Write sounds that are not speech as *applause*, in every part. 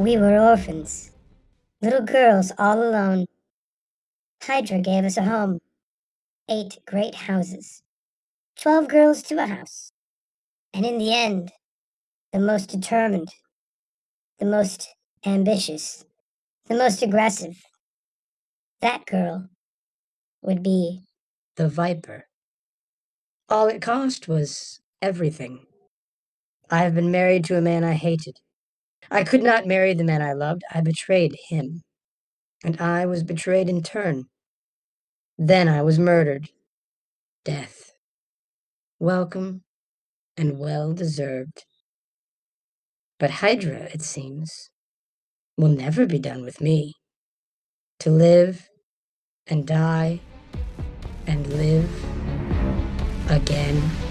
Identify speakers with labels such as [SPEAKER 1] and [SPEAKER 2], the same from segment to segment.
[SPEAKER 1] We were orphans, little girls all alone. Hydra gave us a home, eight great houses, twelve girls to a house. And in the end, the most determined, the most ambitious, the most aggressive, that girl would be
[SPEAKER 2] The Viper. All it cost was everything. I have been married to a man I hated. I could not marry the man I loved. I betrayed him. And I was betrayed in turn. Then I was murdered. Death. Welcome and well deserved. But Hydra, it seems, will never be done with me. To live and die and live again.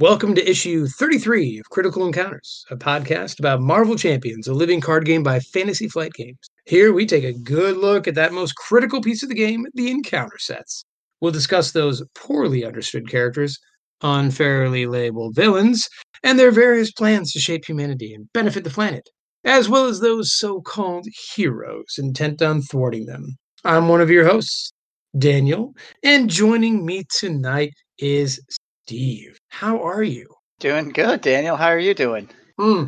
[SPEAKER 3] Welcome to issue 33 of Critical Encounters, a podcast about Marvel Champions, a living card game by Fantasy Flight Games. Here we take a good look at that most critical piece of the game, the encounter sets. We'll discuss those poorly understood characters, unfairly labeled villains, and their various plans to shape humanity and benefit the planet, as well as those so called heroes intent on thwarting them. I'm one of your hosts, Daniel, and joining me tonight is Steve. How are you?
[SPEAKER 4] Doing good, Daniel. How are you doing?
[SPEAKER 3] Hmm.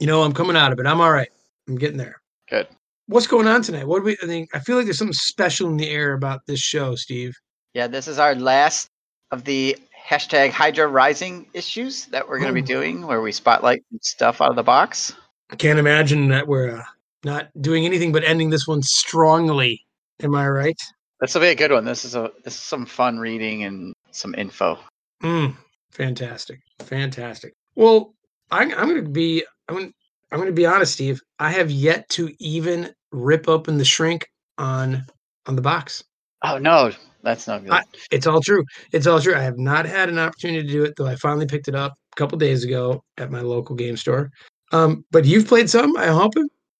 [SPEAKER 3] You know, I'm coming out of it. I'm all right. I'm getting there.
[SPEAKER 4] Good.
[SPEAKER 3] What's going on tonight? What do we I think I feel like there's something special in the air about this show, Steve.
[SPEAKER 4] Yeah, this is our last of the hashtag Hydra Rising issues that we're going to be
[SPEAKER 3] Oh.
[SPEAKER 4] doing, where we spotlight stuff out of the box.
[SPEAKER 3] I can't imagine that we're uh, not doing anything but ending this one strongly. Am I right?
[SPEAKER 4] This will be a good one. This is a this is some fun reading and some info.
[SPEAKER 3] Mm, fantastic, fantastic. Well, I'm, I'm going to be I'm gonna, I'm going to be honest, Steve. I have yet to even rip open the shrink on on the box.
[SPEAKER 4] Oh no, that's not good.
[SPEAKER 3] I- It's all true. It's all true. I have not had an opportunity to do it, though. I finally picked it up a couple days ago at my local game store. Um, but you've played some, I hope,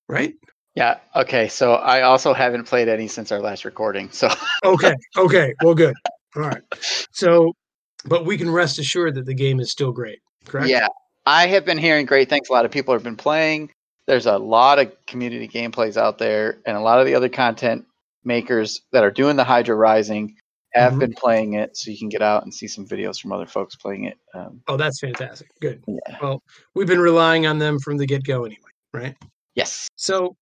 [SPEAKER 3] right?
[SPEAKER 4] yeah. Okay. So I also haven't played any since our last recording. So
[SPEAKER 3] Okay. Okay. Well, good. All right. So, but we can rest assured that the game is still great. Correct.
[SPEAKER 4] yeah, I have been hearing great things. A lot of people have been playing. There's a lot of community gameplays out there, and a lot of the other content makers that are doing the Hydra Rising have
[SPEAKER 3] Mhm.
[SPEAKER 4] been playing it. So you can get out and see some videos from other folks playing it. Um,
[SPEAKER 3] Oh, that's fantastic. Good.
[SPEAKER 4] yeah.
[SPEAKER 3] Well, we've been relying on them from the get go anyway, right?
[SPEAKER 4] Yes.
[SPEAKER 3] So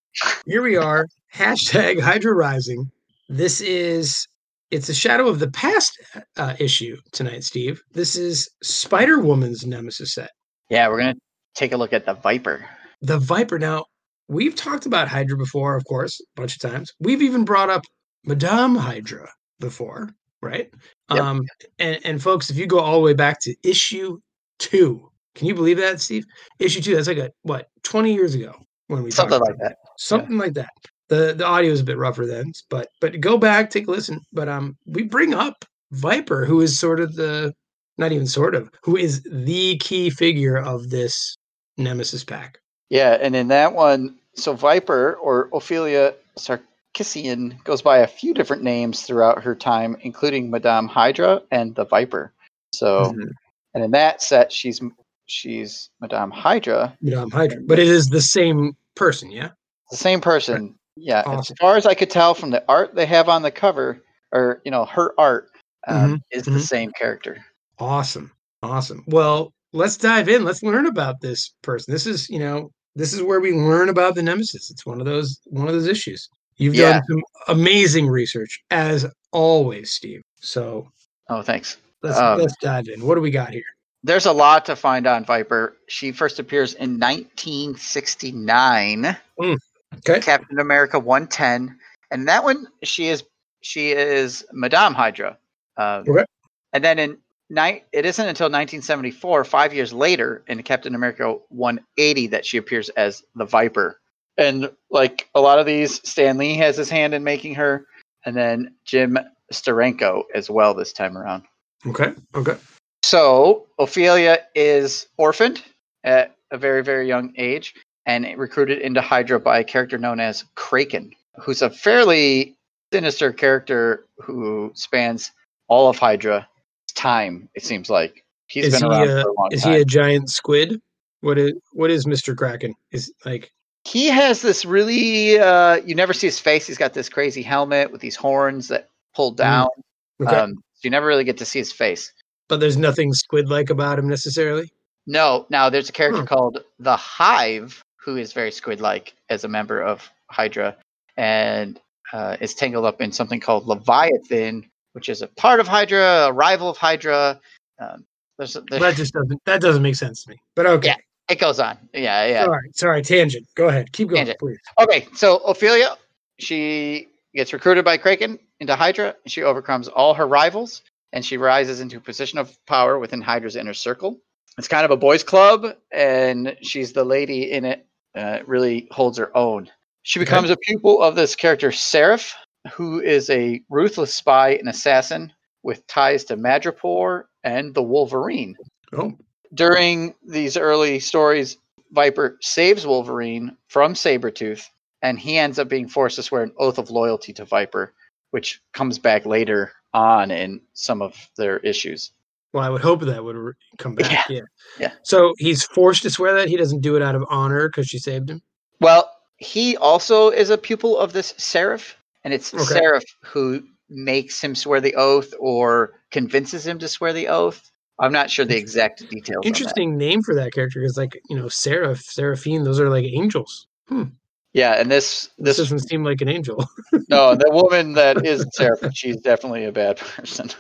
[SPEAKER 3] here we are. Hashtag Hydra Rising. This is it's a shadow of the past uh, issue tonight, Steve. This is Spider Woman's Nemesis set.
[SPEAKER 4] Yeah, we're gonna take a look at the Viper.
[SPEAKER 3] The Viper. Now we've talked about Hydra before, of course, a bunch of times. We've even brought up Madame Hydra before, right?
[SPEAKER 4] Yep.
[SPEAKER 3] Um, and, and folks, if you go all the way back to issue two, can you believe that, Steve? Issue two. That's like a what twenty years ago when we talked
[SPEAKER 4] Something
[SPEAKER 3] about
[SPEAKER 4] like that.
[SPEAKER 3] something like that. The the audio is a bit rougher then, but but go back, take a listen. But um, we bring up Viper, who is sort of the not even sort of, who is the key figure of this Nemesis pack.
[SPEAKER 4] Yeah, and in that one, so Viper or Ophelia Sarkissian goes by a few different names throughout her time, including Madame Hydra and the Viper. So,
[SPEAKER 3] Mhm.
[SPEAKER 4] and in that set, she's she's Madame Hydra,
[SPEAKER 3] Madame Hydra, but it is the same person, yeah.
[SPEAKER 4] the same person. Yeah,
[SPEAKER 3] Awesome.
[SPEAKER 4] as far as I could tell from the art they have on the cover, or you know, her art um, is
[SPEAKER 3] mhm.
[SPEAKER 4] the same character.
[SPEAKER 3] Awesome, awesome. Well, let's dive in. Let's learn about this person. This is you know this is where we learn about the Nemesis. It's one of those one of those issues. You've
[SPEAKER 4] Yeah.
[SPEAKER 3] done some amazing research as always, Steve. So
[SPEAKER 4] Oh, thanks.
[SPEAKER 3] let's
[SPEAKER 4] Um,
[SPEAKER 3] let's dive in. What do we got here?
[SPEAKER 4] There's a lot to find on Viper. She first appears in 1969.
[SPEAKER 3] Okay.
[SPEAKER 4] Captain America 110, and that one she is she is Madame Hydra. Uh,
[SPEAKER 3] Okay.
[SPEAKER 4] And then in night, it isn't until 1974, five years later, in Captain America 180, that she appears as the Viper. And like a lot of these, Stan Lee has his hand in making her, and then Jim Steranko as well this time around.
[SPEAKER 3] Okay. Okay.
[SPEAKER 4] So Ophelia is orphaned at a very, very young age and recruited into Hydra by a character known as Kraken, who's a fairly sinister character who spans all of Hydra time, it seems like. He's
[SPEAKER 3] is
[SPEAKER 4] been
[SPEAKER 3] he
[SPEAKER 4] around
[SPEAKER 3] a,
[SPEAKER 4] for a long
[SPEAKER 3] is
[SPEAKER 4] time.
[SPEAKER 3] he a giant squid? What is what is Mr. Kraken? Is like
[SPEAKER 4] He has this really uh you never see his face. He's got this crazy helmet with these horns that pull down.
[SPEAKER 3] okay,
[SPEAKER 4] Um so you never really get to see his face.
[SPEAKER 3] but there's nothing squid like about him necessarily.
[SPEAKER 4] No, now there's a character
[SPEAKER 3] Hmm.
[SPEAKER 4] called the Hive who is very squid-like as a member of Hydra, and uh, is tangled up in something called Leviathan, which is a part of Hydra, a rival of Hydra. Um, there's, there's
[SPEAKER 3] That just doesn't that doesn't make sense to me. But okay.
[SPEAKER 4] Yeah. it goes on. Yeah, yeah.
[SPEAKER 3] Sorry, sorry, tangent. Go ahead. Keep going,
[SPEAKER 4] Tangent.
[SPEAKER 3] please.
[SPEAKER 4] Okay, so Ophelia, she gets recruited by Kraken into Hydra. And she overcomes all her rivals, and she rises into a position of power within Hydra's inner circle. It's kind of a boys' club, and she's the lady in it. Uh, really holds her own. She
[SPEAKER 3] Okay.
[SPEAKER 4] becomes a pupil of this character, Seraph, who is a ruthless spy and assassin with ties to Madripoor and the Wolverine
[SPEAKER 3] Oh,
[SPEAKER 4] during these early stories, Viper saves Wolverine from Sabretooth, and he ends up being forced to swear an oath of loyalty to Viper, which comes back later on in some of their issues.
[SPEAKER 3] Well, I would hope that would re- come back. Yeah.
[SPEAKER 4] Yeah.
[SPEAKER 3] So he's forced to swear that he doesn't do it out of honor because she saved him.
[SPEAKER 4] Well, he also is a pupil of this Seraph, and it's
[SPEAKER 3] Okay.
[SPEAKER 4] Seraph who makes him swear the oath or convinces him to swear the oath. I'm not sure the exact details.
[SPEAKER 3] Interesting name for that character because, like, you know, Seraph, Seraphine, those are like angels. Hmm.
[SPEAKER 4] Yeah, and this
[SPEAKER 3] This
[SPEAKER 4] this
[SPEAKER 3] doesn't seem like an angel. *laughs*
[SPEAKER 4] no, the woman that is Seraph, she's definitely a bad person.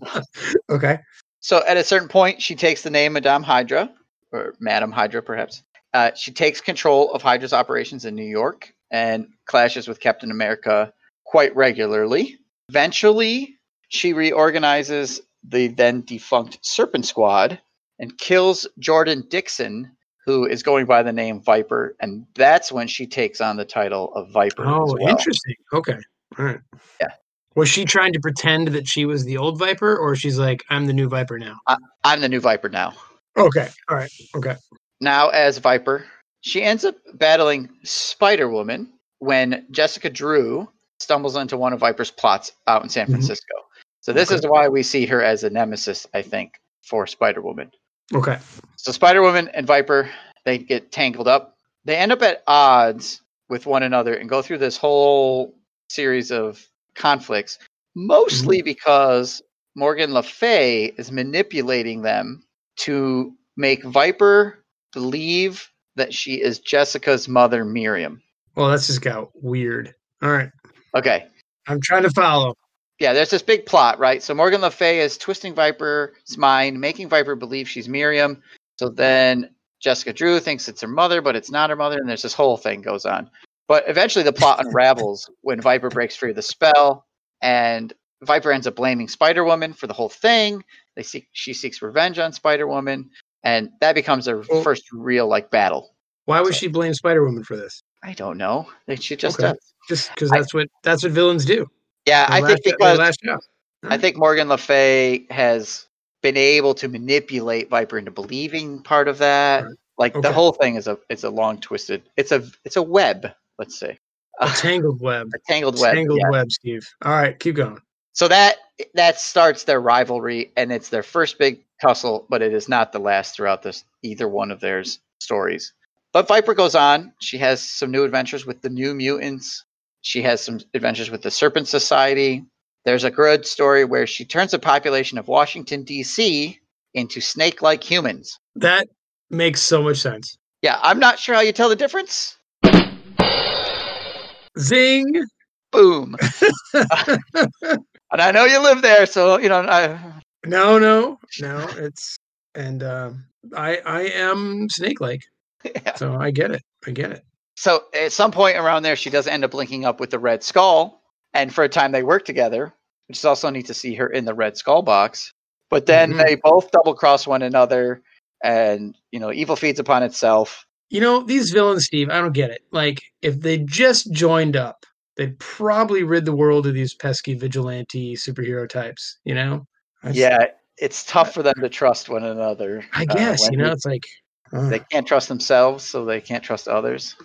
[SPEAKER 4] *laughs*
[SPEAKER 3] okay.
[SPEAKER 4] So at a certain point, she takes the name Madame Hydra, or Madame Hydra, perhaps. Uh, she takes control of Hydra's operations in New York and clashes with Captain America quite regularly. Eventually, she reorganizes the then defunct Serpent Squad and kills Jordan Dixon, who is going by the name Viper, and that's when she takes on the title of Viper.
[SPEAKER 3] Oh,
[SPEAKER 4] well.
[SPEAKER 3] interesting. Okay. All right.
[SPEAKER 4] Yeah.
[SPEAKER 3] Was she trying to pretend that she was the old Viper, or she's like, I'm the new Viper now?
[SPEAKER 4] I'm the new Viper now.
[SPEAKER 3] Okay. All right. Okay.
[SPEAKER 4] now as Viper. She ends up battling Spider Woman when Jessica Drew stumbles into one of Viper's plots out in San
[SPEAKER 3] Mhm.
[SPEAKER 4] Francisco. So this
[SPEAKER 3] Okay.
[SPEAKER 4] is why we see her as a nemesis, I think, for Spider Woman.
[SPEAKER 3] Okay.
[SPEAKER 4] So Spider Woman and Viper they get tangled up. They end up at odds with one another and go through this whole series of conflicts, mm-hmm. mostly because Morgan Le Fay is manipulating them to make Viper believe that she is Jessica's mother, Miriam.
[SPEAKER 3] Well, that's just got weird. All right.
[SPEAKER 4] Okay.
[SPEAKER 3] I'm trying to follow.
[SPEAKER 4] Yeah, there's this big plot, right? So Morgan Le Fay is twisting Viper's mind, making Viper believe she's Miriam. So then Jessica Drew thinks it's her mother, but it's not her mother, and there's this whole thing goes on. But eventually the plot unravels when Viper breaks free of the spell, and Viper ends up blaming Spider Woman for the whole thing. They seek she seeks revenge on Spider Woman, and that becomes their
[SPEAKER 3] Well-
[SPEAKER 4] first real like battle.
[SPEAKER 3] Why would
[SPEAKER 4] So-
[SPEAKER 3] she blame Spider Woman for this?
[SPEAKER 4] I don't know. She just
[SPEAKER 3] Okay.
[SPEAKER 4] does.
[SPEAKER 3] Just because
[SPEAKER 4] I-
[SPEAKER 3] that's what that's what villains do.
[SPEAKER 4] Yeah, I think because
[SPEAKER 3] out.
[SPEAKER 4] I think Morgan Le Fay has been able to manipulate Viper into believing part of that.
[SPEAKER 3] Right.
[SPEAKER 4] Like
[SPEAKER 3] Okay.
[SPEAKER 4] the whole thing is a it's a long twisted. It's a it's a web. Let's see.
[SPEAKER 3] a tangled web.
[SPEAKER 4] a tangled web.
[SPEAKER 3] tangled
[SPEAKER 4] yeah.
[SPEAKER 3] web, Steve. All right, keep going.
[SPEAKER 4] So that that starts their rivalry, and it's their first big tussle, but it is not the last throughout this either one of their stories. But Viper goes on. She has some new adventures with the New Mutants. She has some adventures with the Serpent Society. There's a good story where she turns the population of Washington D.C. into snake-like humans.
[SPEAKER 3] That makes so much sense.
[SPEAKER 4] Yeah, I'm not sure how you tell the difference.
[SPEAKER 3] Zing.
[SPEAKER 4] Boom. *laughs* *laughs* And I know you live there, so you know. I,
[SPEAKER 3] No, no, no. It's and um, I I am snake like,
[SPEAKER 4] Yeah.
[SPEAKER 3] so I get it. I get it.
[SPEAKER 4] So at some point around there, she does end up linking up with the Red Skull, and for a time they work together, which is also neat to see her in the Red Skull box. But then
[SPEAKER 3] Mhm.
[SPEAKER 4] they both double cross one another, and you know, evil feeds upon itself.
[SPEAKER 3] You know these villains, Steve. I don't get it. Like if they just joined up, they'd probably rid the world of these pesky vigilante superhero types. You know?
[SPEAKER 4] Yeah, it's tough for them to trust one another.
[SPEAKER 3] I
[SPEAKER 4] uh,
[SPEAKER 3] guess
[SPEAKER 4] when
[SPEAKER 3] you know it's like. uh,
[SPEAKER 4] they can't trust themselves, so they can't trust others.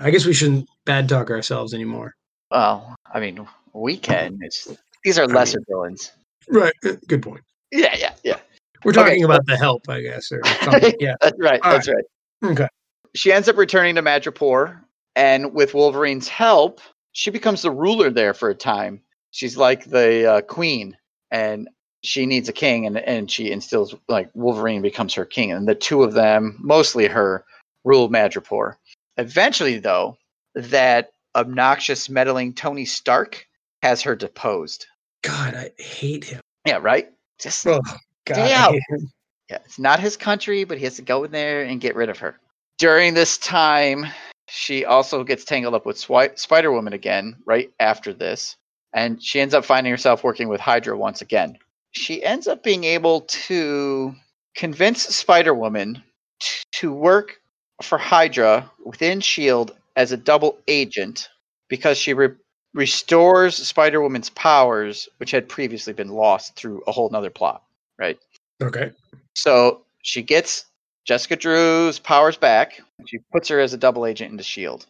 [SPEAKER 3] I guess we shouldn't bad talk ourselves anymore.
[SPEAKER 4] Well, I mean, we can. It's these are
[SPEAKER 3] I
[SPEAKER 4] lesser villains.
[SPEAKER 3] Right. uh, Good point.
[SPEAKER 4] Yeah, yeah, yeah.
[SPEAKER 3] We're talking
[SPEAKER 4] so-
[SPEAKER 3] about the help, I guess, or *laughs* something. Yeah.
[SPEAKER 4] That's right.
[SPEAKER 3] All
[SPEAKER 4] that's right.
[SPEAKER 3] Okay.
[SPEAKER 4] She ends up returning to Madripoor, and with Wolverine's help, she becomes the ruler there for a time. She's like the uh, queen, and she needs a king, and, and she instills like Wolverine becomes her king, and the two of them, mostly her, rule Madripoor. Eventually, though, that obnoxious, meddling Tony Stark has her deposed.
[SPEAKER 3] God, I hate him.
[SPEAKER 4] Yeah, right. Just
[SPEAKER 3] Oh, God.
[SPEAKER 4] Stay
[SPEAKER 3] I
[SPEAKER 4] out.
[SPEAKER 3] hate him.
[SPEAKER 4] yeah, it's not his country, but he has to go in there and get rid of her. During this time, she also gets tangled up with Swi- Spider Woman again, right after this, and she ends up finding herself working with Hydra once again. She ends up being able to convince Spider Woman t- to work for Hydra within S.H.I.E.L.D. As a double agent because she re- restores Spider Woman's powers, which had previously been lost through a whole nother plot, right?
[SPEAKER 3] Okay.
[SPEAKER 4] So she gets Jessica Drew's powers back. She puts her as a double agent into Shield,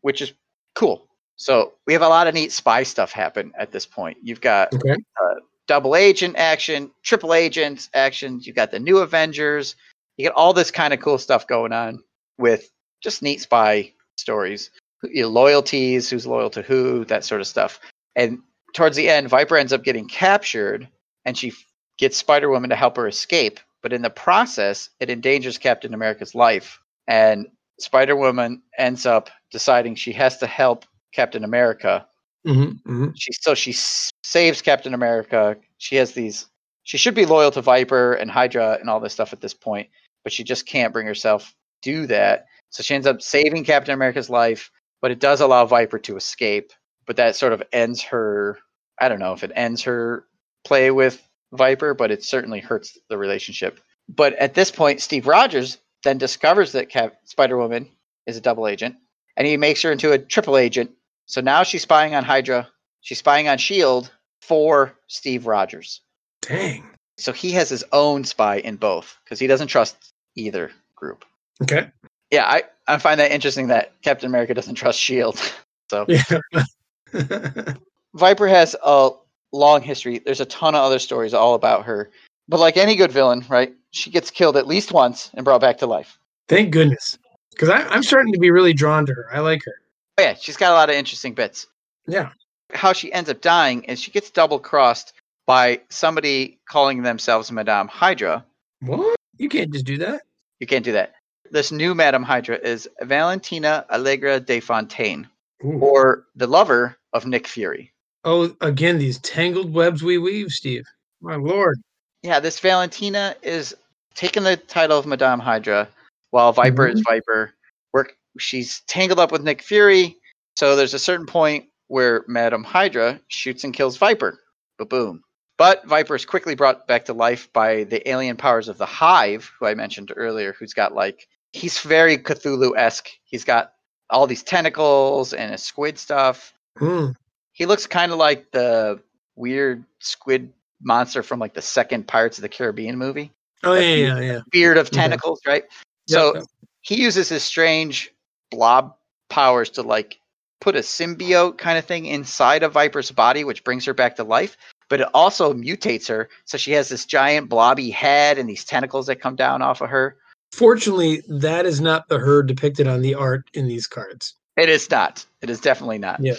[SPEAKER 4] which is cool. So we have a lot of neat spy stuff happen at this point. You've got
[SPEAKER 3] Okay.
[SPEAKER 4] Uh, double agent action, triple agent action. You've got the new Avengers. You get all this kind of cool stuff going on with just neat spy stories, you know, loyalties, who's loyal to who, that sort of stuff. And towards the end, Viper ends up getting captured, and she gets Spider Woman to help her escape. But in the process, it endangers Captain America's life, and Spider Woman ends up deciding she has to help Captain America
[SPEAKER 3] hmm hmm
[SPEAKER 4] she so she s- saves Captain America. She has these. She should be loyal to Viper and Hydra and all this stuff at this point, but she just can't bring herself to do that. So she ends up saving Captain America's life, but it does allow Viper to escape. But that sort of ends her. I don't know if it ends her play with Viper, but it certainly hurts the relationship. But at this point, Steve Rogers then discovers that Cap- Spider Woman is a double agent, and he makes her into a triple agent. So now she's spying on Hydra, she's spying on S.H.I.E.L.D. For Steve Rogers.
[SPEAKER 3] Dang.
[SPEAKER 4] So he has his own spy in both because he doesn't trust either group.
[SPEAKER 3] Okay.
[SPEAKER 4] Yeah, I, I find that interesting that Captain America doesn't trust S.H.I.E.L.D. *laughs* so
[SPEAKER 3] Yeah. *laughs*
[SPEAKER 4] Viper has a long history. There's a ton of other stories all about her. But like any good villain, right? She gets killed at least once and brought back to life.
[SPEAKER 3] Thank goodness. Because I'm starting to be really drawn to her. I like her.
[SPEAKER 4] Oh, yeah, she's got a lot of interesting bits.
[SPEAKER 3] Yeah.
[SPEAKER 4] How she ends up dying is she gets double crossed by somebody calling themselves Madame Hydra.
[SPEAKER 3] What? You can't just do that.
[SPEAKER 4] You can't do that. This new Madame Hydra is Valentina Allegra de Fontaine,
[SPEAKER 3] Ooh.
[SPEAKER 4] or the lover of Nick Fury.
[SPEAKER 3] Oh, again, these tangled webs we weave, Steve. My lord.
[SPEAKER 4] Yeah, this Valentina is taking the title of Madame Hydra, while Viper is Viper. Work. She's tangled up with Nick Fury, so there's a certain point where Madame Hydra shoots and kills Viper. Ba boom. But Viper is quickly brought back to life by the alien powers of the Hive, who I mentioned earlier, who's got like he's very Cthulhu esque. He's got all these tentacles and a squid stuff.
[SPEAKER 3] Hmm.
[SPEAKER 4] He looks kind of like the weird squid monster from like the second Pirates of the Caribbean movie.
[SPEAKER 3] Oh, yeah, yeah, yeah.
[SPEAKER 4] Beard of tentacles, right? So he uses his strange blob powers to like put a symbiote kind of thing inside of Viper's body, which brings her back to life. But it also mutates her, so she has this giant blobby head and these tentacles that come down off of her.
[SPEAKER 3] Fortunately, that is not the her depicted on the art in these cards.
[SPEAKER 4] It is not. It is definitely not.
[SPEAKER 3] Yeah.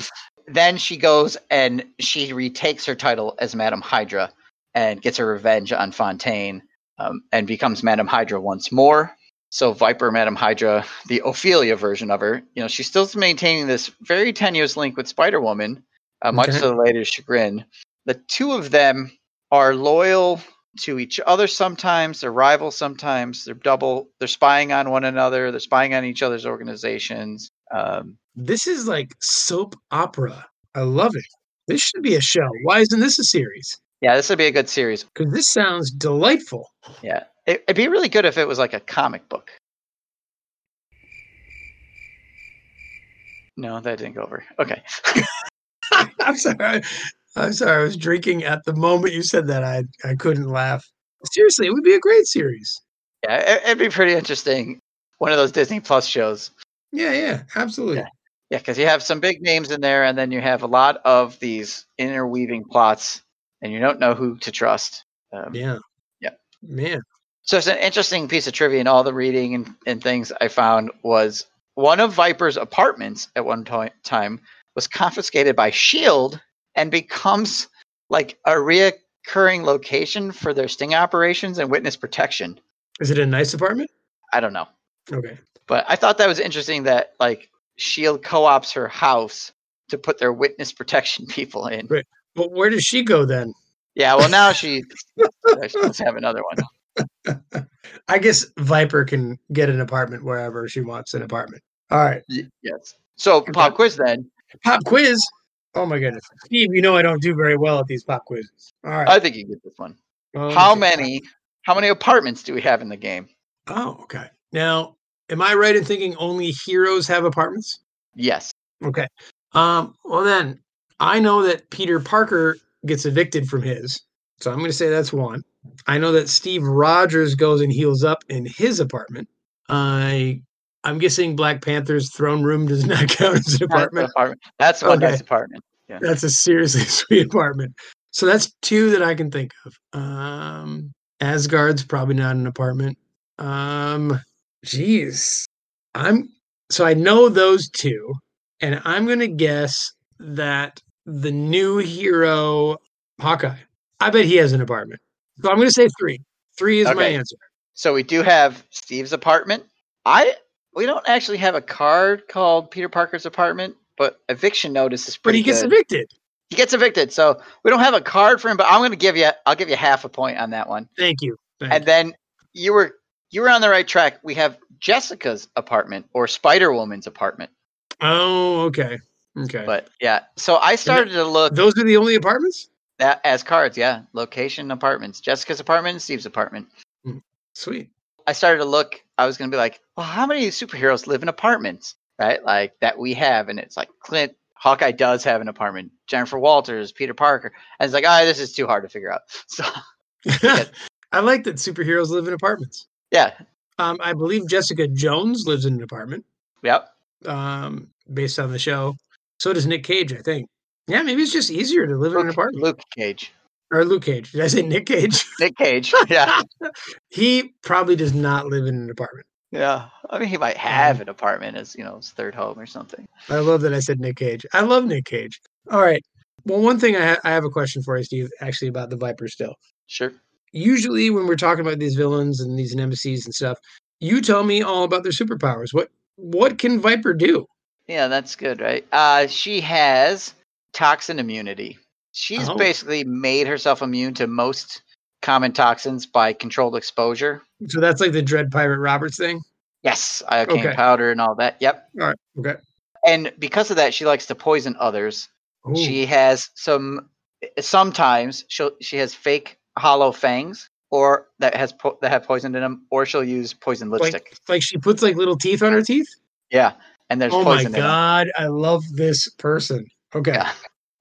[SPEAKER 4] Then she goes and she retakes her title as Madame Hydra and gets her revenge on Fontaine um, and becomes Madame Hydra once more. So Viper, Madame Hydra, the Ophelia version of her, you know, she's still maintaining this very tenuous link with Spider Woman, uh, much to the later chagrin. The two of them are loyal to each other sometimes, they're rivals sometimes, they're double, they're spying on one another, they're spying on each other's organizations. Um,
[SPEAKER 3] This is like soap opera. I love it. This should be a show. Why isn't this a series?
[SPEAKER 4] yeah, this would be a good series.
[SPEAKER 3] Because this sounds delightful.
[SPEAKER 4] Yeah, it, it'd be really good if it was like a comic book. No, that didn't go over. Okay. *laughs*
[SPEAKER 3] I'm sorry. I'm sorry. I was drinking at the moment you said that. I I couldn't laugh. Seriously, it would be a great series.
[SPEAKER 4] Yeah, it, it'd be pretty interesting. One of those Disney Plus shows.
[SPEAKER 3] Yeah, yeah, absolutely.
[SPEAKER 4] Yeah. Yeah, because you have some big names in there, and then you have a lot of these interweaving plots, and you don't know who to trust. Um,
[SPEAKER 3] Yeah.
[SPEAKER 4] Yeah.
[SPEAKER 3] Man.
[SPEAKER 4] So it's an interesting piece of trivia and all the reading and, and things I found was one of Viper's apartments at one to- time was confiscated by Shield and becomes like a reoccurring location for their sting operations and witness protection.
[SPEAKER 3] Is it a nice apartment?
[SPEAKER 4] I don't know.
[SPEAKER 3] Okay.
[SPEAKER 4] But I thought that was interesting that like Shield co-ops her house to put their witness protection *laughs* people in.
[SPEAKER 3] Right. Well, where does she go then?
[SPEAKER 4] Yeah, well now she, *laughs* let's have another one.
[SPEAKER 3] I guess Viper can get an apartment wherever she wants an apartment. All right.
[SPEAKER 4] Yes. So pop quiz then.
[SPEAKER 3] Pop quiz. Oh my goodness. Steve, you know I don't do very well at these pop quizzes. All right.
[SPEAKER 4] I think you get this one.
[SPEAKER 3] Oh,
[SPEAKER 4] How many how many apartments do we have in the game?
[SPEAKER 3] Oh, okay. Now, am I right in thinking only heroes have apartments?
[SPEAKER 4] Yes.
[SPEAKER 3] Okay. Um, well then, I know that Peter Parker gets evicted from his. So I'm going to say that's one. I know that Steve Rogers goes and heals up in his apartment. I I'm guessing Black Panther's throne room does *laughs* not count as an
[SPEAKER 4] That's
[SPEAKER 3] apartment.
[SPEAKER 4] apartment. That's one
[SPEAKER 3] Okay.
[SPEAKER 4] nice apartment.
[SPEAKER 3] That's a seriously *laughs* sweet apartment. So that's two that I can think of. Um Asgard's probably not an apartment. Um geez. I'm so I know those two, and I'm gonna guess that the new hero Hawkeye. I bet he has an apartment. So I'm gonna say three. Three is my answer.
[SPEAKER 4] So we do have Steve's apartment. I we don't actually have a card called Peter Parker's apartment, but eviction notice is
[SPEAKER 3] But
[SPEAKER 4] pretty
[SPEAKER 3] he gets
[SPEAKER 4] good.
[SPEAKER 3] evicted.
[SPEAKER 4] he gets evicted. So we don't have a card for him, but I'm going to give you I'll give you half a point on that one.
[SPEAKER 3] Thank you. Thank
[SPEAKER 4] And then you were you were on the right track. We have Jessica's apartment or Spider Woman's apartment.
[SPEAKER 3] Oh, okay. Okay.
[SPEAKER 4] But yeah, so I started to look
[SPEAKER 3] Those are the only apartments?
[SPEAKER 4] at, as cards. Yeah, location apartments. Jessica's apartment, and Steve's apartment.
[SPEAKER 3] Sweet.
[SPEAKER 4] I started to look. I was going to be like, well, how many superheroes live in apartments, right? Like that we have, and it's like Clint Hawkeye does have an apartment. Jennifer Walters, Peter Parker, and it's like, ah, this is too hard to figure out. *laughs* So *laughs*
[SPEAKER 3] I like that superheroes live in apartments.
[SPEAKER 4] Yeah,
[SPEAKER 3] Um, I believe Jessica Jones lives in an apartment,
[SPEAKER 4] yep.
[SPEAKER 3] um, based on the show. So does Nick Cage, I think. Yeah, maybe it's just easier to live in an apartment.
[SPEAKER 4] Luke Cage,
[SPEAKER 3] Or Luke Cage. Did I say Nick Cage? *laughs*
[SPEAKER 4] Nick Cage. Yeah, *laughs*
[SPEAKER 3] he probably does not live in an apartment.
[SPEAKER 4] yeah. I mean, he might
[SPEAKER 3] Mm-hmm.
[SPEAKER 4] have an apartment as you know his third home or something.
[SPEAKER 3] I love that I said Nick Cage. I love Nick Cage. All right. Well, one thing I, ha- I have a question for you, Steve, actually about the Viper still.
[SPEAKER 4] Sure.
[SPEAKER 3] Usually, when we're talking about these villains and these nemesis and stuff, you tell me all about their superpowers. What what can Viper do?
[SPEAKER 4] Yeah, that's good, right? Uh, she has toxin immunity. She's
[SPEAKER 3] Oh.
[SPEAKER 4] basically made herself immune to most common toxins by controlled exposure.
[SPEAKER 3] So that's like the Dread Pirate Roberts thing.
[SPEAKER 4] Yes, iocane
[SPEAKER 3] Okay.
[SPEAKER 4] powder and all that. Yep.
[SPEAKER 3] All right. Okay.
[SPEAKER 4] And because of that, she likes to poison others.
[SPEAKER 3] Ooh.
[SPEAKER 4] She has some. Sometimes she'll she has fake hollow fangs, or that has po- that have poison in them, or she'll use poison lipstick.
[SPEAKER 3] like like she puts like little teeth on her teeth.
[SPEAKER 4] yeah, and there's
[SPEAKER 3] oh my
[SPEAKER 4] poison in them.
[SPEAKER 3] god, I love this person. Okay.
[SPEAKER 4] Yeah.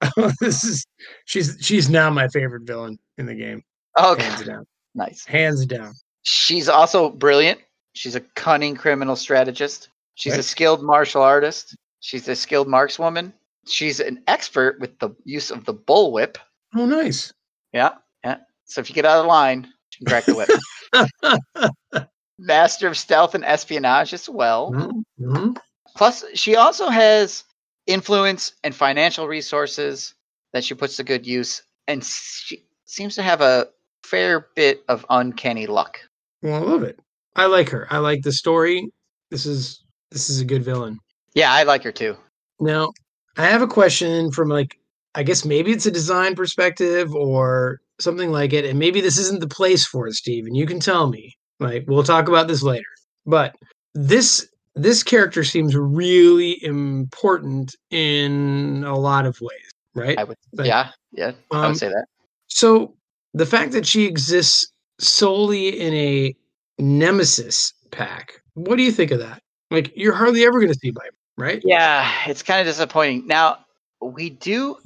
[SPEAKER 4] *laughs*
[SPEAKER 3] this is she's she's now my favorite villain in the game.
[SPEAKER 4] Okay,
[SPEAKER 3] Hands down.
[SPEAKER 4] nice.
[SPEAKER 3] Hands down.
[SPEAKER 4] She's also brilliant. She's a cunning criminal strategist. She's a skilled martial artist. She's a skilled markswoman. She's an expert with the use of the bullwhip.
[SPEAKER 3] Oh nice.
[SPEAKER 4] Yeah, yeah. So if you get out of line, you can crack the whip. *laughs* *laughs* Master of stealth and espionage as well.
[SPEAKER 3] Mhm.
[SPEAKER 4] Plus, she also has influence and financial resources that she puts to good use, and she seems to have a fair bit of uncanny luck.
[SPEAKER 3] Well, I love it. I like her. I like the story. This is this is a good villain.
[SPEAKER 4] Yeah, I like her too.
[SPEAKER 3] Now, I have a question from like I guess maybe it's a design perspective or something like it, and maybe this isn't the place for it, Steve, and you can tell me. Like we'll talk about this later. But this this character seems really important in a lot of ways, right?
[SPEAKER 4] I would,
[SPEAKER 3] Like,
[SPEAKER 4] yeah, yeah, I
[SPEAKER 3] um,
[SPEAKER 4] would say that.
[SPEAKER 3] So the fact that she exists solely in a nemesis pack, what do you think of that? Like you're hardly ever going to see Viper, right?
[SPEAKER 4] Yeah, it's kind of disappointing. Now we do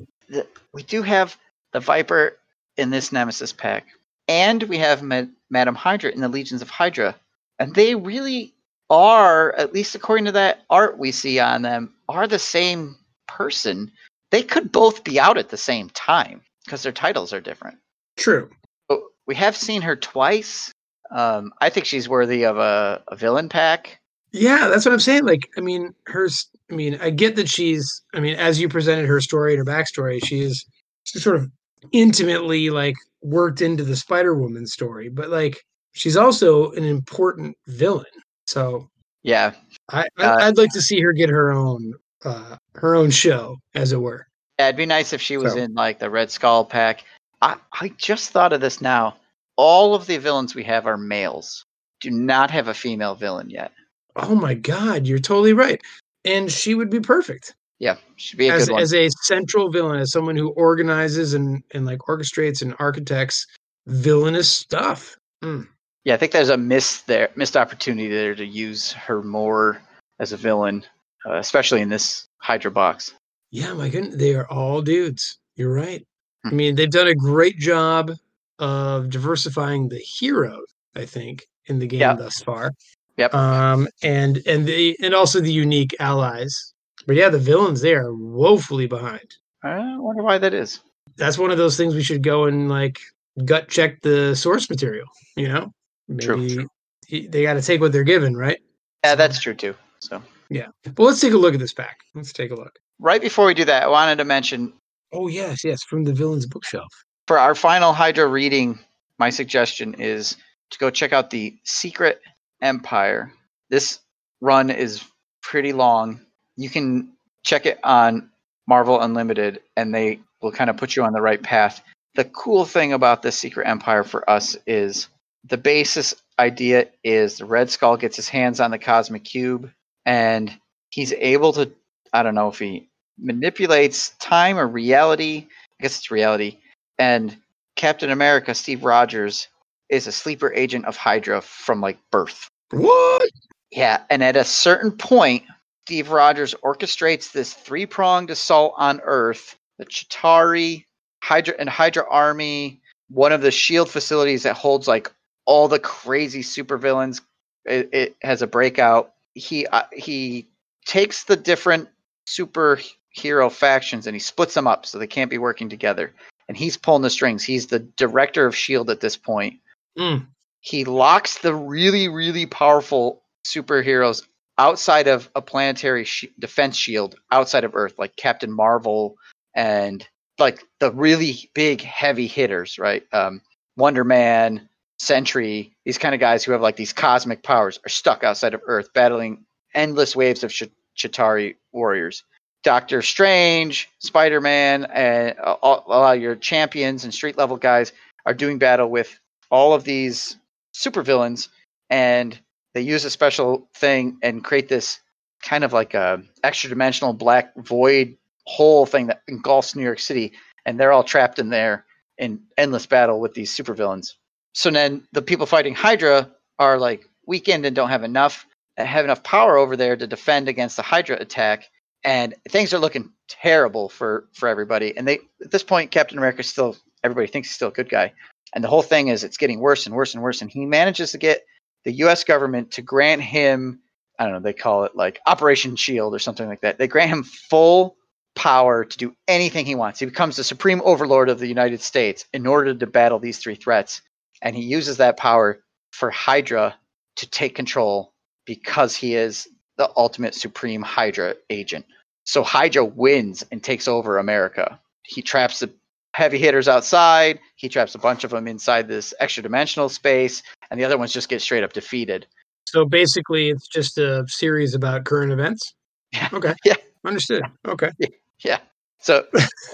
[SPEAKER 4] we do have the Viper in this Nemesis pack, and we have Ma- Madam Hydra in the Legions of Hydra, and they really are, at least according to that art we see on them, are the same person. They could both be out at the same time because their titles are different.
[SPEAKER 3] True.
[SPEAKER 4] But we have seen her twice. Um, I think she's worthy of a, a villain pack.
[SPEAKER 3] Yeah, that's what I'm saying. Like, I mean, her. I mean, I get that she's. I mean, as you presented her story and her backstory, she is she's sort of intimately like worked into the Spider Woman story, but like she's also an important villain. So
[SPEAKER 4] Yeah,
[SPEAKER 3] I, I
[SPEAKER 4] Uh,
[SPEAKER 3] I'd like to see her get her own uh her own show, as it were.
[SPEAKER 4] Yeah, it'd be nice if she was
[SPEAKER 3] So-
[SPEAKER 4] in like the Red Skull pack. I, I just thought of this now. All of the villains we have are males. Do not have a female villain yet.
[SPEAKER 3] Oh my God, you're totally right, and she would be perfect.
[SPEAKER 4] Yeah, should be a
[SPEAKER 3] as,
[SPEAKER 4] good one.
[SPEAKER 3] as a central villain, as someone who organizes and, and like orchestrates and architects villainous stuff. Mm.
[SPEAKER 4] yeah, I think there's a miss there, missed opportunity there to use her more as a villain, uh, especially in this Hydra box.
[SPEAKER 3] Yeah, my goodness, they are all dudes. You're right. I
[SPEAKER 4] Hmm.
[SPEAKER 3] mean, they've done a great job of diversifying the heroes. I think in the game
[SPEAKER 4] Yep.
[SPEAKER 3] thus far.
[SPEAKER 4] Yep.
[SPEAKER 3] Um, and and the and also the unique allies. But yeah, the villains they are woefully behind.
[SPEAKER 4] I wonder why that is.
[SPEAKER 3] That's one of those things we should go and like gut check the source material. You know,
[SPEAKER 4] True,
[SPEAKER 3] maybe
[SPEAKER 4] true.
[SPEAKER 3] he- they got to take what they're given, right?
[SPEAKER 4] Yeah, that's true too. So yeah,
[SPEAKER 3] But let's take a look at this pack. Let's take a look.
[SPEAKER 4] right before we do that, I wanted to mention
[SPEAKER 3] Oh yes, yes, from the villains bookshelf.
[SPEAKER 4] for our final Hydra reading, my suggestion is to go check out the Secret Empire. This run is pretty long. You can check it on Marvel Unlimited, and they will kind of put you on the right path. The cool thing about this Secret Empire for us is the basis idea is the Red Skull gets his hands on the Cosmic Cube, and he's able to, I don't know if he manipulates time or reality. I guess it's reality. And Captain America, Steve Rogers, is a sleeper agent of Hydra from like birth.
[SPEAKER 3] What?
[SPEAKER 4] Yeah, and at a certain point, Steve Rogers orchestrates this three-pronged assault on Earth. The Chitauri, Hydra and Hydra Army, one of the Shield facilities that holds like all the crazy supervillains. It, it has a breakout. He uh, he takes the different superhero factions and he splits them up so they can't be working together. And he's pulling the strings. He's the director of Shield at this point
[SPEAKER 3] Mm.
[SPEAKER 4] he locks the really really powerful superheroes outside of a planetary sh- defense shield outside of earth like captain marvel and like the really big heavy hitters right? Um, wonder man sentry these kind of guys who have like these cosmic powers are stuck outside of earth battling endless waves of Ch- chitauri warriors. Doctor strange spider-man and uh, all, all your champions and street level guys are doing battle with all of these supervillains and they use a special thing and create this kind of like a extra dimensional black void hole thing that engulfs New York City and they're all trapped in there in endless battle with these supervillains. So then the people fighting Hydra are like weakened and don't have enough uh, have enough power over there to defend against the Hydra attack and things are looking terrible for for everybody and they at this point Captain America still everybody thinks he's still a good guy and the whole thing is it's getting worse and worse and worse. And he manages to get the US government to grant him, I don't know, they call it like Operation Shield or something like that. They grant him full power to do anything he wants. He becomes the supreme overlord of the United States in order to battle these three threats. And he uses that power for Hydra to take control because he is the ultimate supreme Hydra agent. So Hydra wins and takes over America. He traps the heavy hitters outside. He traps a bunch of them inside this extra dimensional space, and the other ones just get straight up defeated.
[SPEAKER 3] So basically, it's just a series about current events.
[SPEAKER 4] Yeah.
[SPEAKER 3] Okay. *laughs*
[SPEAKER 4] Yeah.
[SPEAKER 3] Understood. Okay. *laughs*
[SPEAKER 4] Yeah. So *laughs*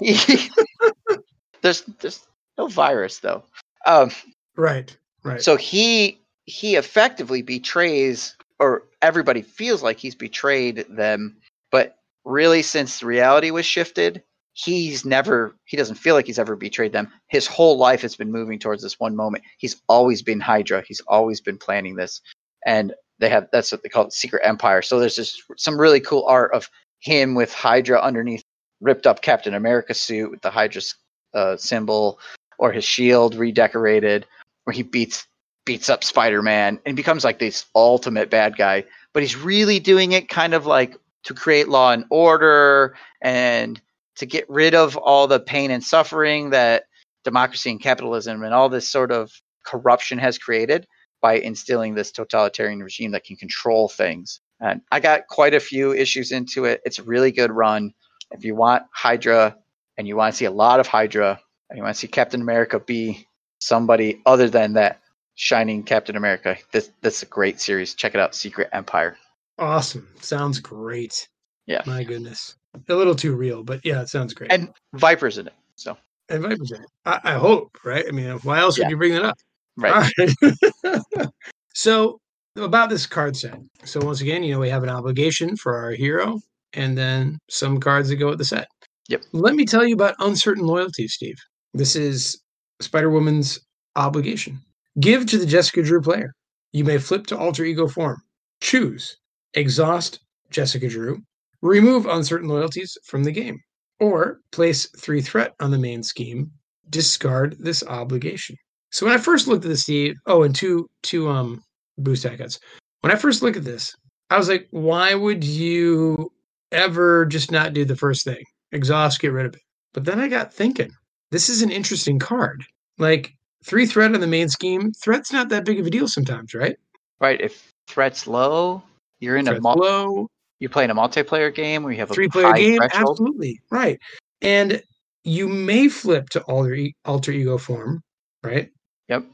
[SPEAKER 4] there's there's no virus though. Um,
[SPEAKER 3] Right. Right.
[SPEAKER 4] so he he effectively betrays, or everybody feels like he's betrayed them, but really, since reality was shifted, he's never he doesn't feel like he's ever betrayed them. His whole life has been moving towards this one moment. He's always been Hydra. He's always been planning this, and they have that's what they call it, Secret Empire. So there's just some really cool art of him with Hydra underneath, ripped up Captain America suit with the Hydra uh, symbol, or his shield redecorated, where he beats beats up Spider-Man and becomes like this ultimate bad guy. But he's really doing it kind of like to create law and order and to get rid of all the pain and suffering that democracy and capitalism and all this sort of corruption has created. by instilling this totalitarian regime that can control things. And I got quite a few issues into it. It's a really good run. If you want Hydra and you want to see a lot of Hydra and you want to see Captain America be somebody other than that shining Captain America, this this is a great series. Check it out, Secret Empire.
[SPEAKER 3] Awesome. Sounds great.
[SPEAKER 4] Yeah.
[SPEAKER 3] My goodness. A little too real, but yeah, it sounds great.
[SPEAKER 4] And Viper's in it. So
[SPEAKER 3] And Viper's in it. I, I hope, right? I mean, why else
[SPEAKER 4] Yeah.
[SPEAKER 3] would you bring that up?
[SPEAKER 4] right.
[SPEAKER 3] Right. *laughs* so about this card set. So once again, you know, we have an obligation for our hero and then some cards that go with the set.
[SPEAKER 4] Yep.
[SPEAKER 3] Let me tell you about uncertain loyalty, Steve. This is Spider Woman's obligation. Give to the Jessica Drew player. You may flip to alter ego form. Choose. Exhaust Jessica Drew. Remove uncertain loyalties from the game. Or place three threat on the main scheme. Discard this obligation. So when I first looked at this, Steve, oh, and two two um boost haircuts. When I first looked at this, I was like, why would you ever just not do the first thing? Exhaust, get rid of it. But then I got thinking, this is an interesting card. Like three threat on the main scheme, threat's not that big of a deal sometimes, right?
[SPEAKER 4] Right. If threat's low, you're in a
[SPEAKER 3] Threat's
[SPEAKER 4] mul-
[SPEAKER 3] low,
[SPEAKER 4] you're playing a multiplayer game where you have a
[SPEAKER 3] three player game,
[SPEAKER 4] threshold.
[SPEAKER 3] absolutely right. And you may flip to alter alter ego form, right?
[SPEAKER 4] Yep.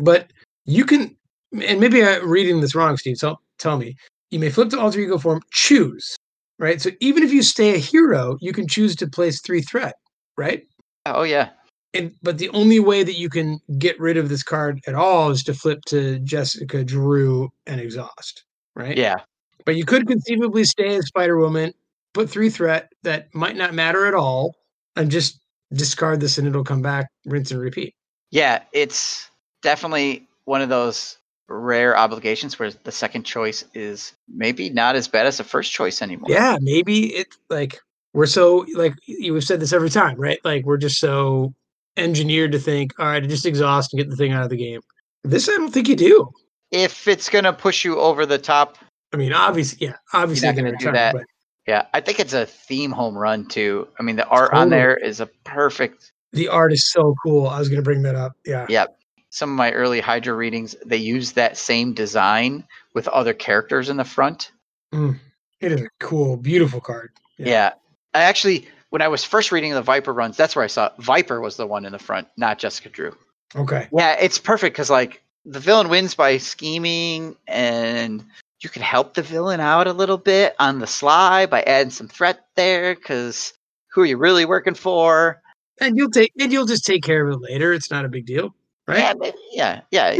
[SPEAKER 3] But you can, and maybe I'm reading this wrong, Steve. So tell me, you may flip to alter ego form, choose, right? So even if you stay a hero, you can choose to place three threat, right?
[SPEAKER 4] Oh yeah.
[SPEAKER 3] And but the only way that you can get rid of this card at all is to flip to Jessica Drew and exhaust, right?
[SPEAKER 4] Yeah.
[SPEAKER 3] But you could conceivably stay as Spider Woman, put three threat that might not matter at all, and just discard this and it'll come back, rinse and repeat.
[SPEAKER 4] Yeah, it's definitely one of those rare obligations where the second choice is maybe not as bad as the first choice anymore.
[SPEAKER 3] Yeah, maybe it like we're so like you have said this every time, right? Like we're just so engineered to think, all right, just exhaust and get the thing out of the game. This I don't think you do.
[SPEAKER 4] If it's gonna push you over the top,
[SPEAKER 3] I mean, obviously, yeah, obviously
[SPEAKER 4] not
[SPEAKER 3] there
[SPEAKER 4] gonna do that.
[SPEAKER 3] but
[SPEAKER 4] yeah, I think it's a theme home run too. I mean, the art on there is a perfect.
[SPEAKER 3] the art is so cool. I was gonna bring that up. Yeah.
[SPEAKER 4] Yeah, some of my early Hydra readings, they use that same design with other characters in the front.
[SPEAKER 3] Mm. It is a cool, beautiful card. Yeah.
[SPEAKER 4] Yeah. I actually, when I was first reading the Viper runs, that's where I saw Viper was the one in the front, not Jessica Drew.
[SPEAKER 3] Okay.
[SPEAKER 4] Yeah, it's perfect because like the villain wins by scheming, and you can help the villain out a little bit on the sly by adding some threat there. Because who are you really working for?
[SPEAKER 3] And you'll take and you'll just take care of it later. It's not a big deal,
[SPEAKER 4] Yeah,
[SPEAKER 3] right?
[SPEAKER 4] yeah, yeah.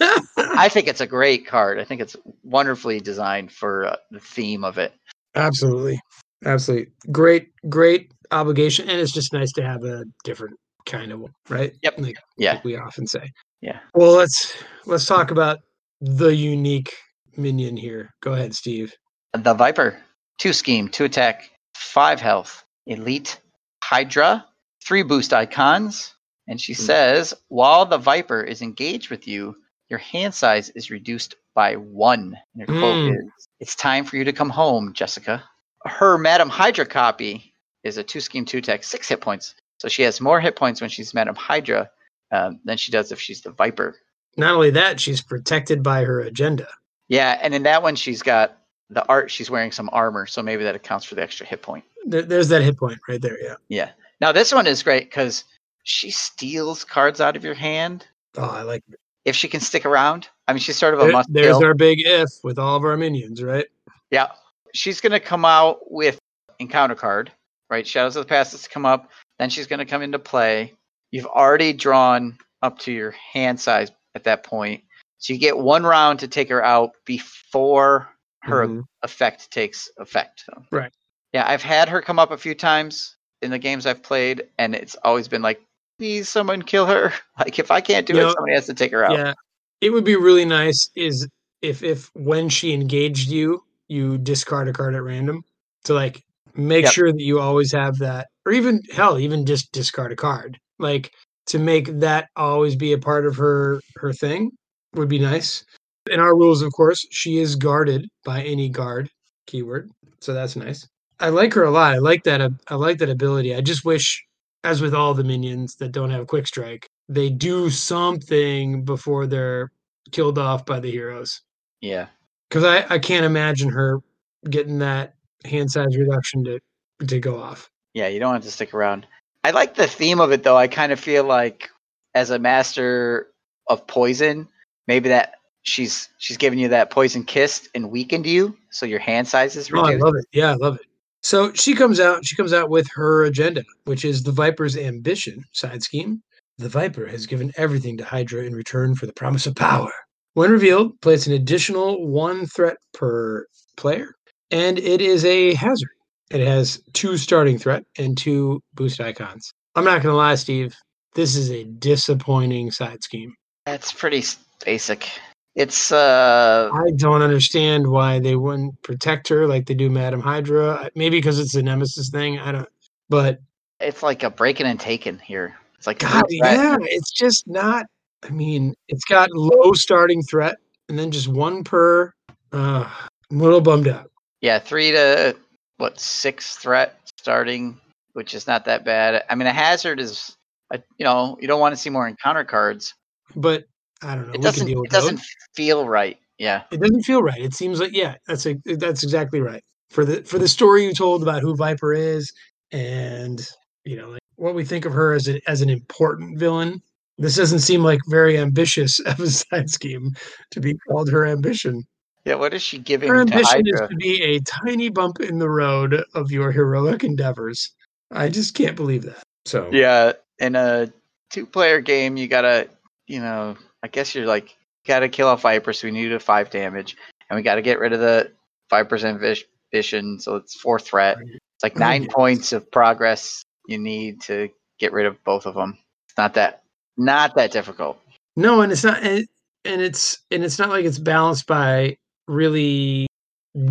[SPEAKER 4] yeah. *laughs* I think it's a great card. I think it's wonderfully designed for uh, the theme of it.
[SPEAKER 3] Absolutely. Absolutely. Great, great obligation. And it's just nice to have a different kind of one, right?
[SPEAKER 4] Yep.
[SPEAKER 3] Like,
[SPEAKER 4] Yeah.
[SPEAKER 3] like we often say.
[SPEAKER 4] Yeah.
[SPEAKER 3] Well, let's let's talk about the unique minion here. Go ahead, Steve.
[SPEAKER 4] The Viper, two scheme, two attack, five health, elite, Hydra, three boost icons. And she
[SPEAKER 3] Hmm.
[SPEAKER 4] says, while the Viper is engaged with you, your hand size is reduced by one. And her quote
[SPEAKER 3] Hmm.
[SPEAKER 4] is, It's time for you to come home, Jessica. Her Madam Hydra copy is a two scheme, two attack, six hit points. So she has more hit points when she's Madam Hydra um, than she does if she's the Viper.
[SPEAKER 3] Not only that, she's protected by her agenda.
[SPEAKER 4] Yeah, and in that one, she's got the art, she's wearing some armor. So maybe that accounts for the extra hit point.
[SPEAKER 3] There, there's that hit point right there. Yeah.
[SPEAKER 4] Yeah. Now this one is great because she steals cards out of your hand
[SPEAKER 3] Oh, I like it.
[SPEAKER 4] if she can stick around. I mean, she's sort of a
[SPEAKER 3] There-
[SPEAKER 4] must
[SPEAKER 3] there's
[SPEAKER 4] kill.
[SPEAKER 3] our big if with all of our minions, right?
[SPEAKER 4] Yeah. She's gonna come out with encounter card, right? Shadows of the Past has to come up. Then she's gonna come into play. You've already drawn up to your hand size at that point, so you get one round to take her out before her
[SPEAKER 3] Mhm.
[SPEAKER 4] effect takes effect. So,
[SPEAKER 3] Right.
[SPEAKER 4] Yeah, I've had her come up a few times in the games I've played, and it's always been like, please, someone kill her. *laughs* Like, if I can't do
[SPEAKER 3] You
[SPEAKER 4] it,
[SPEAKER 3] know,
[SPEAKER 4] somebody has to take her out.
[SPEAKER 3] Yeah. It would be really nice is if if when she engaged you, you discard a card at random to like make
[SPEAKER 4] Yep.
[SPEAKER 3] sure that you always have that or even hell, even just discard a card. Like to make that always be a part of her her thing would be nice. In our rules, of course, she is guarded by any guard keyword. So that's nice. I like her a lot. I like that I like that ability. I just wish as with all the minions that don't have quick strike, they do something before they're killed off by the heroes.
[SPEAKER 4] Yeah.
[SPEAKER 3] Because I, I can't imagine her getting that hand size reduction to to go off.
[SPEAKER 4] Yeah, you don't have to stick around. I like the theme of it though. I kind of feel like as a master of poison, maybe that she's she's giving you that poison kiss and weakened you, so your hand size is reduced.
[SPEAKER 3] Oh, I love it. Yeah, I love it. So she comes out. She comes out with her agenda, which is the Viper's ambition side scheme. The Viper has given everything to Hydra in return for the promise of power. When revealed, place an additional one threat per player, and it is a hazard. It has two starting threat and two boost icons. I'm not going to lie, Steve. This is a disappointing side scheme.
[SPEAKER 4] That's pretty basic. It's uh
[SPEAKER 3] I don't understand why they wouldn't protect her like they do Madame Hydra. Maybe because it's a nemesis thing. I don't. But
[SPEAKER 4] it's like a breaking and taking here. It's like
[SPEAKER 3] God, yeah, it's just not. I mean, it's got low starting threat and then just one per. Uh, I'm a little bummed out.
[SPEAKER 4] Yeah, three to what six threat starting, which is not that bad. I mean, a hazard is, a, you know, you don't want to see more encounter cards.
[SPEAKER 3] But I don't know.
[SPEAKER 4] It doesn't. It doesn't
[SPEAKER 3] those.
[SPEAKER 4] feel right. Yeah,
[SPEAKER 3] It doesn't feel right. It seems like yeah, that's a, that's exactly right. For the for the story you told about who Viper is and you know like what we think of her as a, as an important villain. This doesn't seem like very ambitious *laughs* of a side scheme to be called her ambition.
[SPEAKER 4] yeah. What is she giving
[SPEAKER 3] Her
[SPEAKER 4] to
[SPEAKER 3] ambition is to be a tiny bump in the road of your heroic endeavors. I just can't believe that. So
[SPEAKER 4] Yeah, in a two-player game, you gotta, you know, I guess you're like gotta kill a Viper, so we need a five damage, and we gotta get rid of the Viper's ambition, so it's four threat. It's like nine *clears throat* points of progress you need to get rid of both of them. It's not that not that difficult.
[SPEAKER 3] No, and it's not, and, and it's and it's not like it's balanced by really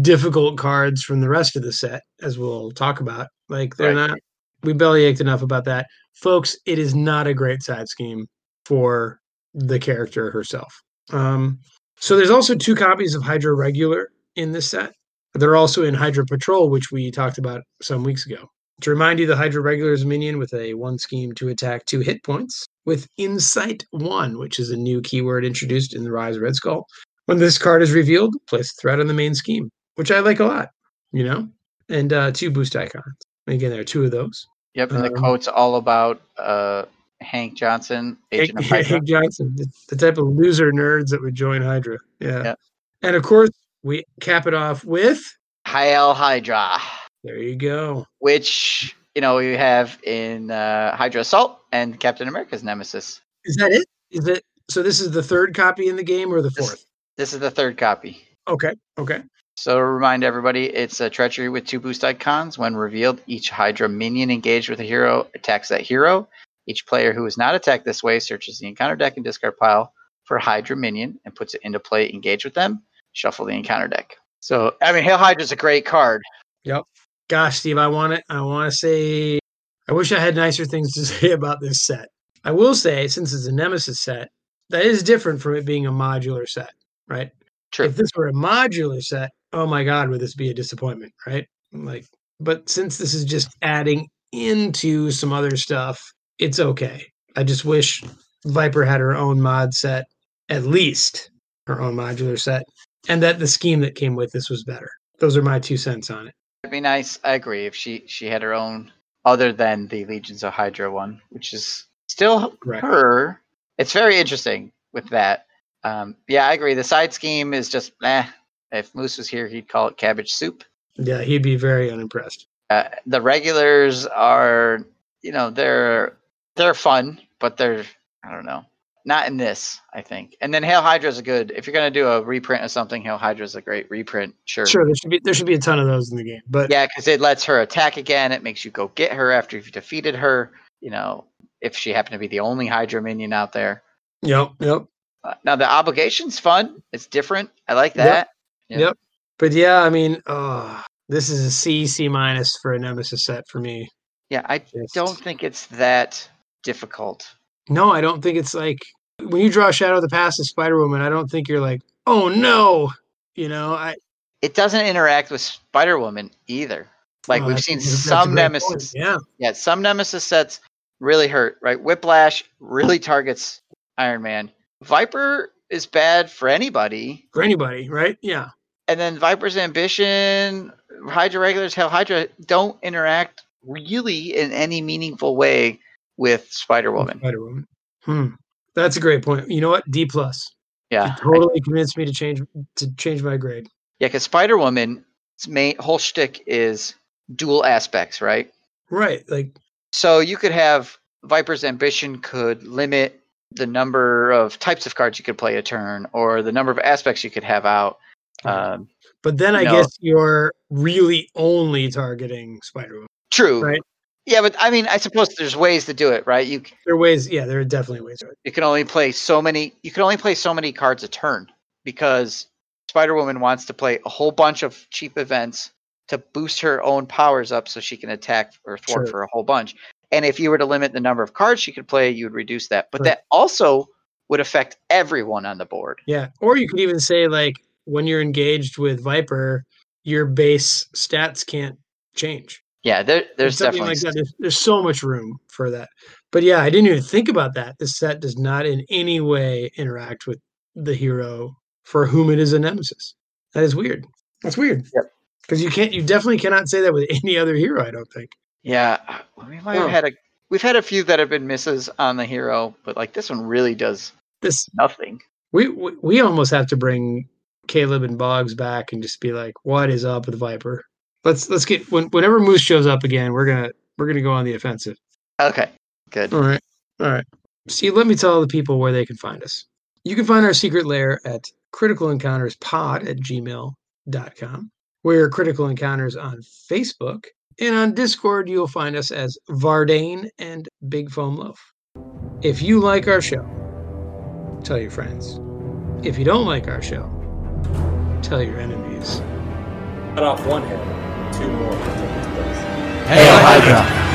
[SPEAKER 3] difficult cards from the rest of the set, as we'll talk about. Like they're
[SPEAKER 4] Right.
[SPEAKER 3] not. We bellyached enough about that, folks. It is not a great side scheme for the character herself. Um, so there's also two copies of Hydra Regular in this set. They're also in Hydra Patrol, which we talked about some weeks ago. To remind you, the Hydra Regular is a minion with a one scheme to attack two hit points with Incite 1, which is a new keyword introduced in the Rise of Red Skull. When this card is revealed, place a threat on the main scheme, which I like a lot, you know? And uh, two boost icons. Again, there are two of those.
[SPEAKER 4] Yep, and the
[SPEAKER 3] Um,
[SPEAKER 4] quote's all about uh, Hank Johnson, agent of
[SPEAKER 3] Hank,
[SPEAKER 4] Hydra.
[SPEAKER 3] Hank Johnson, the, type of loser nerds that would join Hydra. Yeah.
[SPEAKER 4] Yeah.
[SPEAKER 3] And of course, we cap it off with
[SPEAKER 4] Hail Hydra,
[SPEAKER 3] there you go.
[SPEAKER 4] which you know we have in uh, Hydra Assault and Captain America's Nemesis.
[SPEAKER 3] Is that it? Is it? So this is the third copy in the game or the
[SPEAKER 4] This-
[SPEAKER 3] fourth?
[SPEAKER 4] This is the third copy.
[SPEAKER 3] Okay. Okay.
[SPEAKER 4] So remind everybody, it's a treachery with two boost icons. When revealed, each Hydra minion engaged with a hero attacks that hero. Each player who is not attacked this way searches the encounter deck and discard pile for Hydra minion and puts it into play. Engage with them. Shuffle the encounter deck. So I mean, Hail is a great card. Yep.
[SPEAKER 3] Gosh, Steve, I want it. I want to say. I wish I had nicer things to *laughs* say about this set. I will say, since it's a Nemesis set, that is different from it being a modular set, right?
[SPEAKER 4] True.
[SPEAKER 3] If this were a modular set, oh my God, would this be a disappointment, right? Like, but since this is just adding into some other stuff, it's okay. I just wish Viper had her own mod set, at least her own modular set, and that the scheme that came with this was better. Those are my two cents on it.
[SPEAKER 4] It'd be nice. I agree if she she had her own, other than the Legions of Hydra one, which is still her. It's very interesting with that. Um, yeah, I agree. The side scheme is just eh. If Moose was here, he'd call it cabbage soup.
[SPEAKER 3] Yeah, he'd be very unimpressed.
[SPEAKER 4] Uh, the regulars are, you know, they're they're fun, but they're I don't know, not in this. I think. And then Hail Hydra's a good. If you're gonna do a reprint of something, Hail Hydra is a great reprint. Sure.
[SPEAKER 3] Sure, there should be there should be a ton of those in the game, but
[SPEAKER 4] Yeah, because it lets her attack again. It makes you go get her after you've defeated her. You know, if she happened to be the only Hydra minion out there.
[SPEAKER 3] yep, yep,
[SPEAKER 4] Uh, now the obligation's fun. It's different. I like that. Yeah.
[SPEAKER 3] yep. But yeah, I mean, oh, this is a C C minus for a Nemesis set for me.
[SPEAKER 4] Yeah, I
[SPEAKER 3] Just-
[SPEAKER 4] don't think it's that difficult.
[SPEAKER 3] No, I don't think it's like when you draw Shadow of the Past of Spider Woman. I don't think you're like, oh no, you know. I
[SPEAKER 4] It doesn't interact with Spider Woman either. Like
[SPEAKER 3] oh,
[SPEAKER 4] we've seen some Nemesis.
[SPEAKER 3] point. Yeah,
[SPEAKER 4] Yeah, some Nemesis sets really hurt, right? Whiplash really targets Iron Man. Viper is bad for anybody.
[SPEAKER 3] For anybody, right? Yeah.
[SPEAKER 4] And then Viper's ambition, Hydra regulars, hell, Hydra don't interact really in any meaningful way with Spider Woman.
[SPEAKER 3] Spider Woman. Hmm. That's a great point. You know what? D plus.
[SPEAKER 4] Yeah,
[SPEAKER 3] totally convinced me to change to change my grade.
[SPEAKER 4] yeah, because Spider Woman's main whole shtick is dual aspects, right?
[SPEAKER 3] Right. Like
[SPEAKER 4] So you could have Viper's ambition could limit the number of types of cards you could play a turn, or the number of aspects you could have out. Um,
[SPEAKER 3] but then I
[SPEAKER 4] No.
[SPEAKER 3] guess you're really only targeting Spider Woman.
[SPEAKER 4] true.
[SPEAKER 3] Right.
[SPEAKER 4] Yeah, but I mean, I suppose there's ways to do it, right? You
[SPEAKER 3] There are ways, yeah, there are definitely ways to it.
[SPEAKER 4] you can only play so many. You can only play so many cards a turn because Spider Woman wants to play a whole bunch of cheap events to boost her own powers up, so she can attack or thwart
[SPEAKER 3] Sure.
[SPEAKER 4] for a whole bunch. And if you were to limit the number of cards she could play, you would reduce that. But
[SPEAKER 3] Right.
[SPEAKER 4] that also would affect everyone on the board.
[SPEAKER 3] Yeah. Or you could even say like when you're engaged with Viper, your base stats can't change.
[SPEAKER 4] Yeah, there, there's
[SPEAKER 3] something
[SPEAKER 4] definitely
[SPEAKER 3] like that. There's, there's so much room for that. But yeah, I didn't even think about that. This set does not in any way interact with the hero for whom it is a nemesis. That is weird. That's weird.
[SPEAKER 4] Yep.
[SPEAKER 3] Because you can't, you definitely cannot say that with any other hero. I don't think.
[SPEAKER 4] Yeah, uh, we might have had a we've had a few that have been misses on the hero, but like this one really does
[SPEAKER 3] This
[SPEAKER 4] nothing.
[SPEAKER 3] we we, we almost have to bring Caleb and Boggs back and just be like, what is up with Viper? Let's let's get when, whenever Moose shows up again, we're gonna we're gonna go on the offensive.
[SPEAKER 4] Okay, good.
[SPEAKER 3] All right. All right. See, let me tell the people where they can find us. You can find our secret lair at criticalencounterspod at gmail.com. We're Critical Encounters on Facebook. And on Discord, you'll find us as Vardane and Big Foam Loaf. If you like our show, tell your friends. If you don't like our show, tell your enemies.
[SPEAKER 5] Cut off one head, two more.
[SPEAKER 6] Hail Hydra!